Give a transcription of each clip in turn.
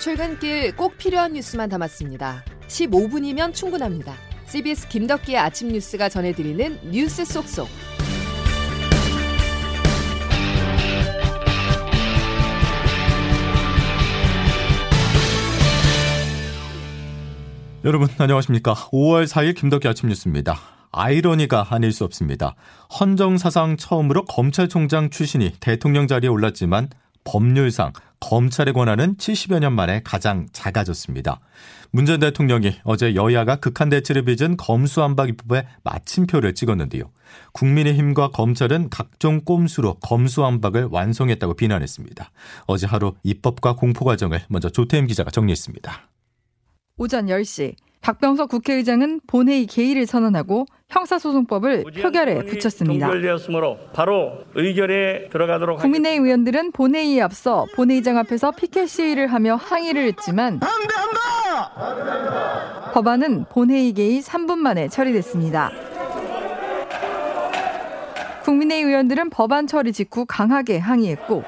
출근길 꼭 필요한 뉴스만 담았습니다. 15분이면 충분합니다. CBS 김덕기의 아침 뉴스가 전해드리는 뉴스 속속. 여러분 안녕하십니까. 5월 4일 김덕기 아침 뉴스입니다. 아이러니가 아닐 수 없습니다. 헌정 사상 처음으로 검찰총장 출신이 대통령 자리에 올랐지만 법률상 검찰의 권한은 70여 년 만에 가장 작아졌습니다. 문 전 대통령이 어제 여야가 극한 대치를 빚은 검수안박 입법에 마침표를 찍었는데요. 국민의힘과 검찰은 각종 꼼수로 검수안박을 완성했다고 비난했습니다. 어제 하루 입법과 공포 과정을 먼저 조태임 기자가 정리했습니다. 오전 10시 박병석 국회의장은 본회의 개의를 선언하고 형사소송법을 표결에 붙였습니다. 종결되었으므로 바로 의결에 들어가도록 국민의힘 의원들은 본회의에 앞서 본회의장 앞에서 피켓 시위를 하며 항의를 했지만 법안은 본회의 개의 3분 만에 처리됐습니다. 국민의힘 의원들은 법안 처리 직후 강하게 항의했고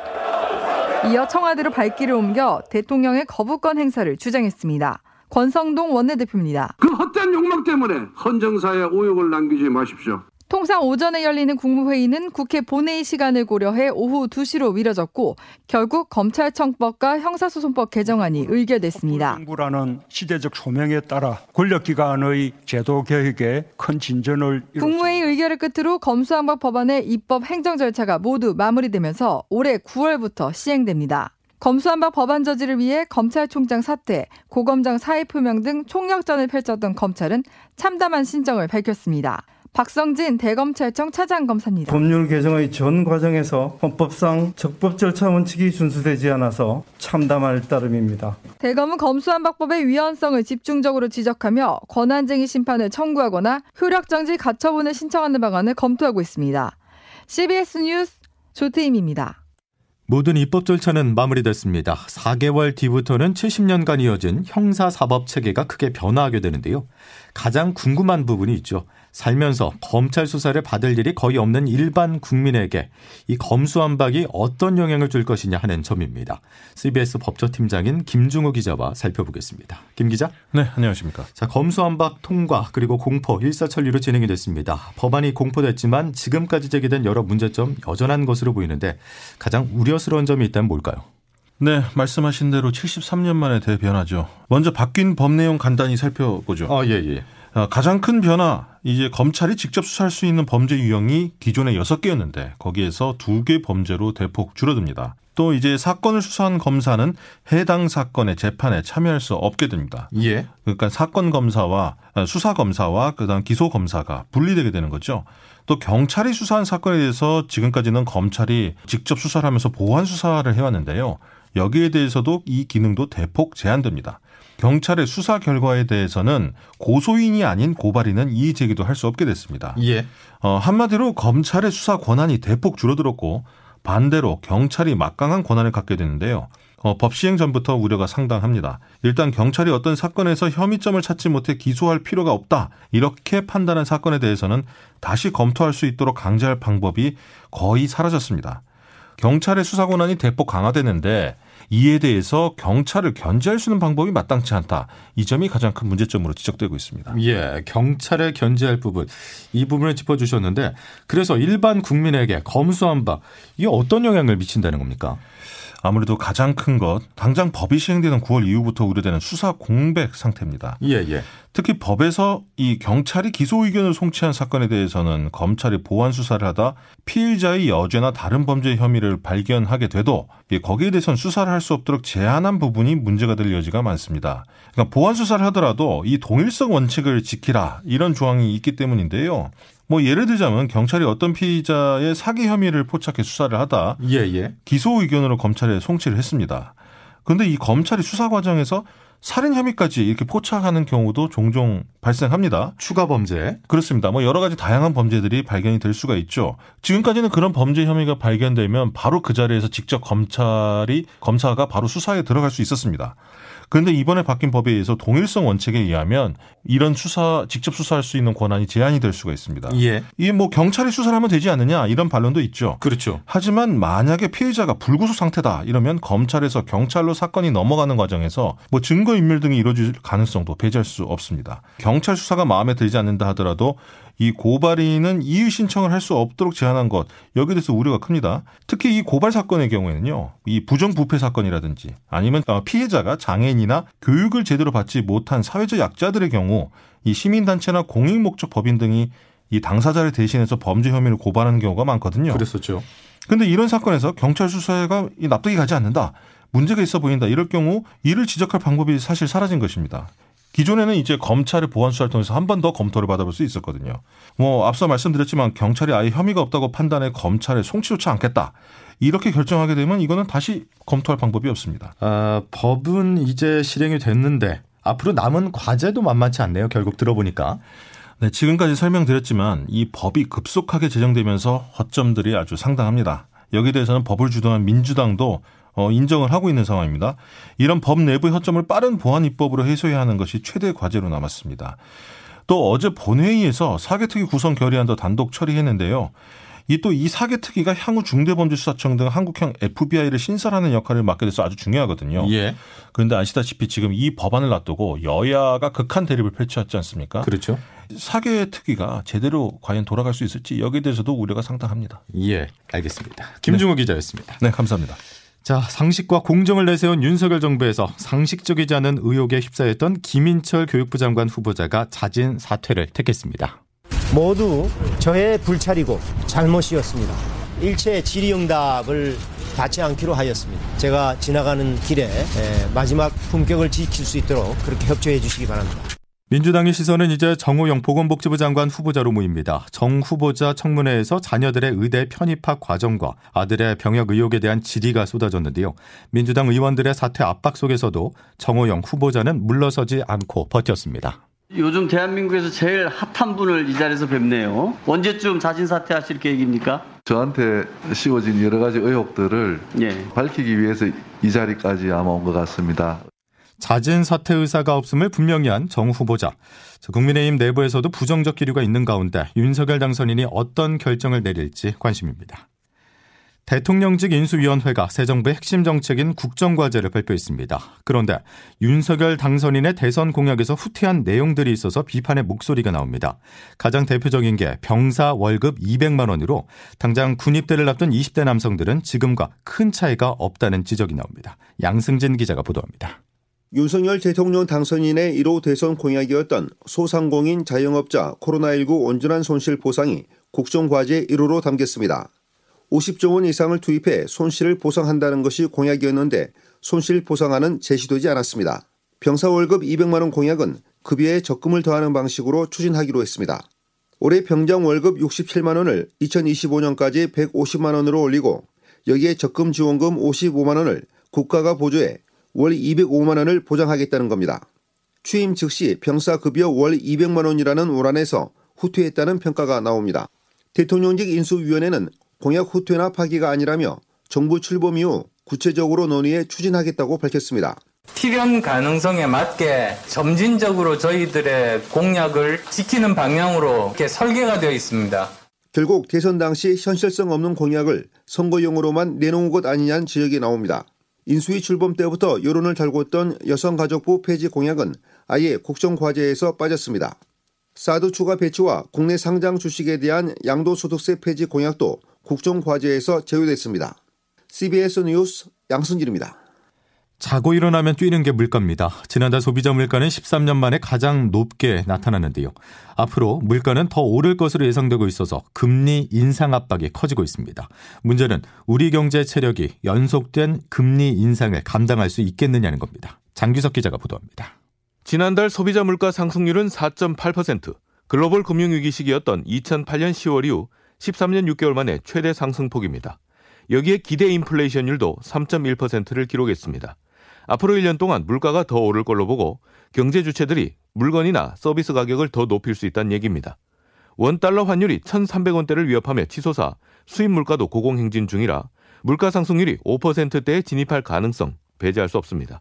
이어 청와대로 발길을 옮겨 대통령의 거부권 행사를 주장했습니다. 권성동 원내대표입니다. 그 헛된 욕망 때문에 헌정사에 오욕을 남기지 마십시오. 통상 오전에 열리는 국무회의는 국회 본회의 시간을 고려해 오후 2시로 미뤄졌고 결국 검찰청법과 형사소송법 개정안이 의결됐습니다. 정부라는 시대적 소명에 따라 권력기관의 제도 개혁에 큰 진전을 국무회의 의결을 끝으로 검수안박 법안의 입법 행정 절차가 모두 마무리되면서 올해 9월부터 시행됩니다. 검수안박 법안 저지를 위해 검찰총장 사퇴, 고검장 사의 표명 등 총력전을 펼쳤던 검찰은 참담한 신정을 밝혔습니다. 박성진 대검찰청 차장검사입니다. 법률 개정의 전 과정에서 헌법상 적법 절차 원칙이 준수되지 않아서 참담할 따름입니다. 대검은 검수안박법의 위헌성을 집중적으로 지적하며 권한쟁의 심판을 청구하거나 효력정지 가처분을 신청하는 방안을 검토하고 있습니다. CBS 뉴스 조태임입니다. 모든 입법 절차는 마무리됐습니다. 4개월 뒤부터는 70년간 이어진 형사사법 체계가 크게 변화하게 되는데요. 가장 궁금한 부분이 있죠. 살면서 검찰 수사를 받을 일이 거의 없는 일반 국민에게 이 검수안박이 어떤 영향을 줄 것이냐 하는 점입니다. CBS 법조팀장인 김중호 기자와 살펴보겠습니다. 김 기자. 네, 안녕하십니까. 자, 검수안박 통과 그리고 공포 일사천리로 진행이 됐습니다. 법안이 공포됐지만 지금까지 제기된 여러 문제점 여전한 것으로 보이는데 가장 우려스러운 점이 있다면 뭘까요? 네, 말씀하신 대로 73년 만에 대변하죠. 먼저 바뀐 법 내용 간단히 살펴보죠. 아, 예, 예. 가장 큰 변화, 이제 검찰이 직접 수사할 수 있는 범죄 유형이 기존에 6개였는데 거기에서 2개 범죄로 대폭 줄어듭니다. 또 이제 사건을 수사한 검사는 해당 사건의 재판에 참여할 수 없게 됩니다. 예. 그러니까 사건 검사와 수사 검사와 그다음 기소 검사가 분리되게 되는 거죠. 또 경찰이 수사한 사건에 대해서 지금까지는 검찰이 직접 수사를 하면서 보완 수사를 해왔는데요. 여기에 대해서도 이 기능도 대폭 제한됩니다. 경찰의 수사 결과에 대해서는 고소인이 아닌 고발인은 이의 제기도 할 수 없게 됐습니다. 예. 어, 한마디로 검찰의 수사 권한이 대폭 줄어들었고 반대로 경찰이 막강한 권한을 갖게 되는데요. 어, 법 시행 전부터 우려가 상당합니다. 일단 경찰이 어떤 사건에서 혐의점을 찾지 못해 기소할 필요가 없다. 이렇게 판단한 사건에 대해서는 다시 검토할 수 있도록 강제할 방법이 거의 사라졌습니다. 경찰의 수사 권한이 대폭 강화되는데 이에 대해서 경찰을 견제할 수 있는 방법이 마땅치 않다. 이 점이 가장 큰 문제점으로 지적되고 있습니다. 예, 경찰에 견제할 부분 이 부분을 짚어주셨는데 그래서 일반 국민에게 검수안박 이게 어떤 영향을 미친다는 겁니까? 아무래도 가장 큰 것, 당장 법이 시행되는 9월 이후부터 우려되는 수사 공백 상태입니다. 예, 예. 특히 법에서 이 경찰이 기소 의견을 송치한 사건에 대해서는 검찰이 보완 수사를 하다 피의자의 여죄나 다른 범죄 혐의를 발견하게 돼도 거기에 대해서는 수사를 할수 없도록 제한한 부분이 문제가 될 여지가 많습니다. 그러니까 보완 수사를 하더라도 이 동일성 원칙을 지키라 이런 조항이 있기 때문인데요. 뭐 예를 들자면 경찰이 어떤 피의자의 사기 혐의를 포착해 수사를 하다 예, 예. 기소 의견으로 검찰에 송치를 했습니다. 그런데 이 검찰이 수사 과정에서 살인 혐의까지 이렇게 포착하는 경우도 종종 발생합니다. 추가 범죄. 그렇습니다. 뭐 여러 가지 다양한 범죄들이 발견이 될 수가 있죠. 지금까지는 그런 범죄 혐의가 발견되면 바로 그 자리에서 직접 검찰이 검사가 바로 수사에 들어갈 수 있었습니다. 그런데 이번에 바뀐 법에 의해서 동일성 원칙에 의하면 이런 수사 직접 수사할 수 있는 권한이 제한이 될 수가 있습니다. 예. 이뭐 경찰이 수사를 하면 되지 않느냐 이런 반론도 있죠. 그렇죠. 하지만 만약에 피해자가 불구속 상태다 이러면 검찰에서 경찰로 사건이 넘어가는 과정에서 뭐 증거 인멸 등이 이루어질 가능성도 배제할 수 없습니다. 경찰 수사가 마음에 들지 않는다 하더라도 이 고발인은 이의 신청을 할 수 없도록 제한한 것 여기에 대해서 우려가 큽니다. 특히 이 고발 사건의 경우에는요, 이 부정부패 사건이라든지 아니면 어, 피해자가 장애인 이나 교육을 제대로 받지 못한 사회적 약자들의 경우 이 시민단체나 공익목적 법인 등이 이 당사자를 대신해서 범죄 혐의를 고발하는 경우가 많거든요. 그랬었죠. 근데 이런 사건에서 경찰 수사가 이 납득이 가지 않는다. 문제가 있어 보인다. 이럴 경우 이를 지적할 방법이 사실 사라진 것입니다. 기존에는 이제 검찰의 보안 수사를 통해서 한 번 더 검토를 받아볼 수 있었거든요. 뭐 앞서 말씀드렸지만 경찰이 아예 혐의가 없다고 판단해 검찰에 송치조차 않겠다. 이렇게 결정하게 되면 이거는 다시 검토할 방법이 없습니다. 아, 법은 이제 실행이 됐는데 앞으로 남은 과제도 만만치 않네요. 결국 들어보니까. 네, 지금까지 설명드렸지만 이 법이 급속하게 제정되면서 허점들이 아주 상당합니다. 여기에 대해서는 법을 주도한 민주당도 어, 인정을 하고 있는 상황입니다. 이런 법 내부의 허점을 빠른 보안 입법으로 해소해야 하는 것이 최대 과제로 남았습니다. 또 어제 본회의에서 사개특위 구성 결의안도 단독 처리했는데요. 이 또 이 사개 특위가 향후 중대범죄수사청 등 한국형 FBI를 신설하는 역할을 맡게 돼서 아주 중요하거든요. 예. 그런데 아시다시피 지금 이 법안을 놔두고 여야가 극한 대립을 펼쳤지 않습니까? 그렇죠. 사개 특위가 제대로 과연 돌아갈 수 있을지 여기에 대해서도 우려가 상당합니다. 예. 알겠습니다. 김중호 기자였습니다. 네, 감사합니다. 자, 상식과 공정을 내세운 윤석열 정부에서 상식적이지 않은 의혹에 휩싸였던 김인철 교육부 장관 후보자가 자진 사퇴를 택했습니다. 모두 저의 불찰이고 잘못이었습니다. 일체 질의응답을 받지 않기로 하였습니다. 제가 지나가는 길에 마지막 품격을 지킬 수 있도록 그렇게 협조해 주시기 바랍니다. 민주당의 시선은 이제 정호영 보건복지부 장관 후보자로 모입니다. 정 후보자 청문회에서 자녀들의 의대 편입학 과정과 아들의 병역 의혹에 대한 질의가 쏟아졌는데요. 민주당 의원들의 사퇴 압박 속에서도 정호영 후보자는 물러서지 않고 버텼습니다. 요즘 대한민국에서 제일 핫한 분을 이 자리에서 뵙네요. 언제쯤 자진 사퇴하실 계획입니까? 저한테 씌워진 여러 가지 의혹들을 예. 밝히기 위해서 이 자리까지 아마 온 것 같습니다. 자진 사퇴 의사가 없음을 분명히 한 정 후보자. 국민의힘 내부에서도 부정적 기류가 있는 가운데 윤석열 당선인이 어떤 결정을 내릴지 관심입니다. 대통령직 인수위원회가 새 정부의 핵심 정책인 국정과제를 발표했습니다. 그런데 윤석열 당선인의 대선 공약에서 후퇴한 내용들이 있어서 비판의 목소리가 나옵니다. 가장 대표적인 게 병사 월급 200만 원으로 당장 군입대를 앞둔 20대 남성들은 지금과 큰 차이가 없다는 지적이 나옵니다. 양승진 기자가 보도합니다. 윤석열 대통령 당선인의 1호 대선 공약이었던 소상공인 자영업자 코로나19 온전한 손실 보상이 국정과제 1호로 담겼습니다. 50조 원 이상을 투입해 손실을 보상한다는 것이 공약이었는데 손실 보상안은 제시되지 않았습니다. 병사 월급 200만 원 공약은 급여에 적금을 더하는 방식으로 추진하기로 했습니다. 올해 병장 월급 67만 원을 2025년까지 150만 원으로 올리고 여기에 적금 지원금 55만 원을 국가가 보조해 월 205만 원을 보장하겠다는 겁니다. 취임 즉시 병사 급여 월 200만 원이라는 오란에서 후퇴했다는 평가가 나옵니다. 대통령직 인수위원회는 공약 후퇴나 파기가 아니라며 정부 출범 이후 구체적으로 논의해 추진하겠다고 밝혔습니다. 실현 가능성에 맞게 점진적으로 저희들의 공약을 지키는 방향으로 이렇게 설계가 되어 있습니다. 결국 대선 당시 현실성 없는 공약을 선거용으로만 내놓은 것 아니냐는 지적이 나옵니다. 인수위 출범 때부터 여론을 달고 있던 여성가족부 폐지 공약은 아예 국정과제에서 빠졌습니다. 사드 추가 배치와 국내 상장 주식에 대한 양도소득세 폐지 공약도 국정과제에서 제외됐습니다. CBS 뉴스 양승길입니다. 자고 일어나면 뛰는 게 물가입니다. 지난달 소비자 물가는 13년 만에 가장 높게 나타났는데요. 앞으로 물가는 더 오를 것으로 예상되고 있어서 금리 인상 압박이 커지고 있습니다. 문제는 우리 경제 체력이 연속된 금리 인상을 감당할 수 있겠느냐는 겁니다. 장규석 기자가 보도합니다. 지난달 소비자 물가 상승률은 4.8%, 글로벌 금융위기 시기였던 2008년 10월 이후 13년 6개월 만에 최대 상승폭입니다. 여기에 기대 인플레이션율도 3.1%를 기록했습니다. 앞으로 1년 동안 물가가 더 오를 걸로 보고 경제 주체들이 물건이나 서비스 가격을 더 높일 수 있다는 얘기입니다. 원달러 환율이 1,300원대를 위협하며 치솟아 수입 물가도 고공행진 중이라 물가 상승률이 5%대에 진입할 가능성 배제할 수 없습니다.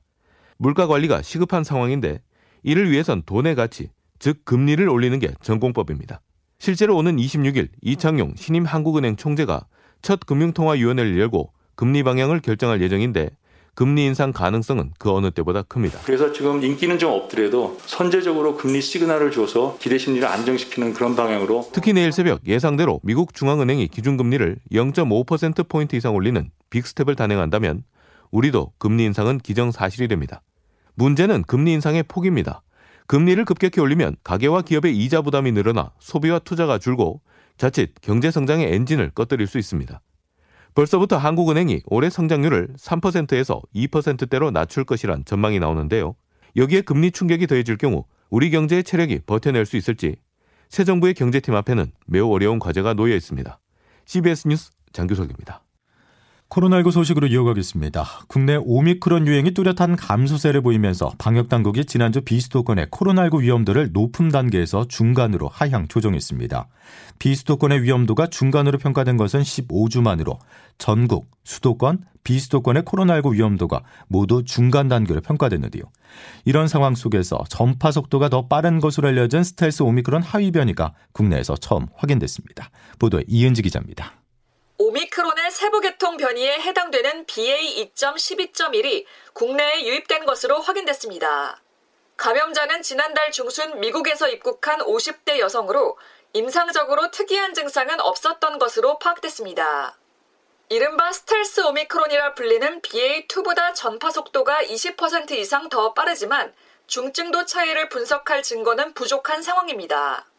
물가 관리가 시급한 상황인데 이를 위해선 돈의 가치, 즉 금리를 올리는 게 전공법입니다. 실제로 오는 26일 이창용 신임 한국은행 총재가 첫 금융통화위원회를 열고 금리 방향을 결정할 예정인데 금리 인상 가능성은 그 어느 때보다 큽니다. 그래서 지금 인기는 좀 없더라도 선제적으로 금리 시그널을 줘서 기대 심리를 안정시키는 그런 방향으로 특히 내일 새벽 예상대로 미국 중앙은행이 기준금리를 0.5%포인트 이상 올리는 빅스텝을 단행한다면 우리도 금리 인상은 기정사실이 됩니다. 문제는 금리 인상의 폭입니다. 금리를 급격히 올리면 가계와 기업의 이자 부담이 늘어나 소비와 투자가 줄고 자칫 경제 성장의 엔진을 꺼뜨릴 수 있습니다. 벌써부터 한국은행이 올해 성장률을 3%에서 2%대로 낮출 것이란 전망이 나오는데요. 여기에 금리 충격이 더해질 경우 우리 경제의 체력이 버텨낼 수 있을지 새 정부의 경제팀 앞에는 매우 어려운 과제가 놓여 있습니다. CBS 뉴스 장규석입니다. 코로나19 소식으로 이어가겠습니다. 국내 오미크론 유행이 뚜렷한 감소세를 보이면서 방역당국이 지난주 비수도권의 코로나19 위험도를 높음 단계에서 중간으로 하향 조정했습니다. 비수도권의 위험도가 중간으로 평가된 것은 15주 만으로 전국, 수도권, 비수도권의 코로나19 위험도가 모두 중간 단계로 평가됐는데요. 이런 상황 속에서 전파 속도가 더 빠른 것으로 알려진 스텔스 오미크론 하위 변이가 국내에서 처음 확인됐습니다. 보도에 이은지 기자입니다. 오미크론의 세부계통 변이에 해당되는 BA2.12.1이 국내에 유입된 것으로 확인됐습니다. 감염자는 지난달 중순 미국에서 입국한 50대 여성으로 임상적으로 특이한 증상은 없었던 것으로 파악됐습니다. 이른바 스텔스 오미크론이라 불리는 BA2보다 전파 속도가 20% 이상 더 빠르지만 중증도 차이를 분석할 증거는 부족한 상황입니다.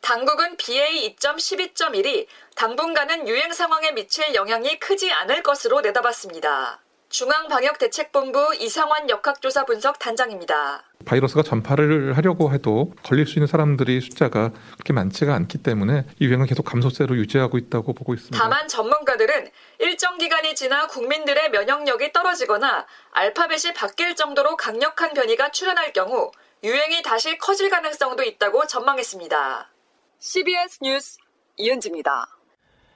당국은 BA2.12.1이 당분간은 유행 상황에 미칠 영향이 크지 않을 것으로 내다봤습니다. 중앙방역대책본부 이상환 역학조사 분석 단장입니다. 바이러스가 전파를 하려고 해도 걸릴 수 있는 사람들이 숫자가 그렇게 많지가 않기 때문에 이 유행은 계속 감소세로 유지하고 있다고 보고 있습니다. 다만 전문가들은 일정 기간이 지나 국민들의 면역력이 떨어지거나 알파벳이 바뀔 정도로 강력한 변이가 출현할 경우 유행이 다시 커질 가능성도 있다고 전망했습니다. CBS 뉴스 이은지입니다.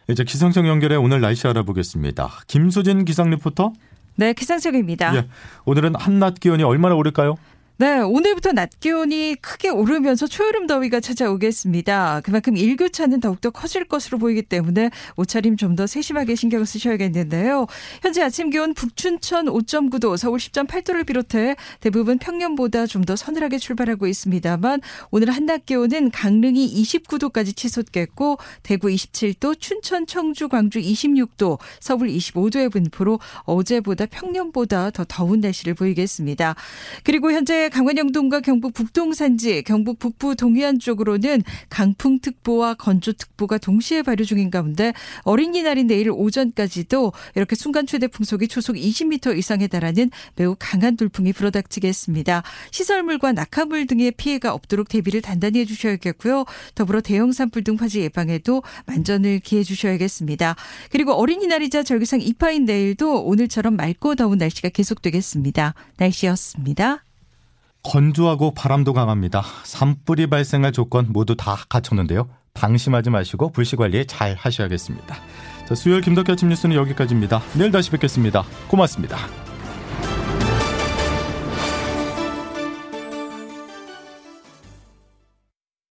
이제 기상청 연결해 오늘 날씨 알아보겠습니다. 김수진 기상 리포터. 네, 기상청입니다. 예, 오늘은 한낮 기온이 얼마나 오를까요? 네, 오늘부터 낮 기온이 크게 오르면서 초여름 더위가 찾아오겠습니다. 그만큼 일교차는 더욱더 커질 것으로 보이기 때문에 옷차림 좀 더 세심하게 신경을 쓰셔야겠는데요. 현재 아침 기온 북춘천 5.9도, 서울 10.8도를 비롯해 대부분 평년보다 좀 더 서늘하게 출발하고 있습니다만 오늘 한낮 기온은 강릉이 29도까지 치솟겠고 대구 27도, 춘천, 청주, 광주 26도, 서울 25도의 분포로 어제보다 평년보다 더 더운 날씨를 보이겠습니다. 그리고 현재 강원 영동과 경북 북동 산지, 경북 북부 동해안 쪽으로는 강풍특보와 건조특보가 동시에 발효 중인 가운데 어린이날인 내일 오전까지도 이렇게 순간 최대 풍속이 초속 20m 이상에 달하는 매우 강한 돌풍이 불어닥치겠습니다. 시설물과 낙하물 등의 피해가 없도록 대비를 단단히 해주셔야겠고요. 더불어 대형 산불 등 화재 예방에도 만전을 기해 주셔야겠습니다. 그리고 어린이날이자 절기상 이파인 내일도 오늘처럼 맑고 더운 날씨가 계속되겠습니다. 날씨였습니다. 건조하고 바람도 강합니다. 산불이 발생할 조건 모두 다 갖췄는데요. 방심하지 마시고 불씨 관리 잘 하셔야겠습니다. 자, 수요일 김덕현 아침 뉴스는 여기까지입니다. 내일 다시 뵙겠습니다. 고맙습니다.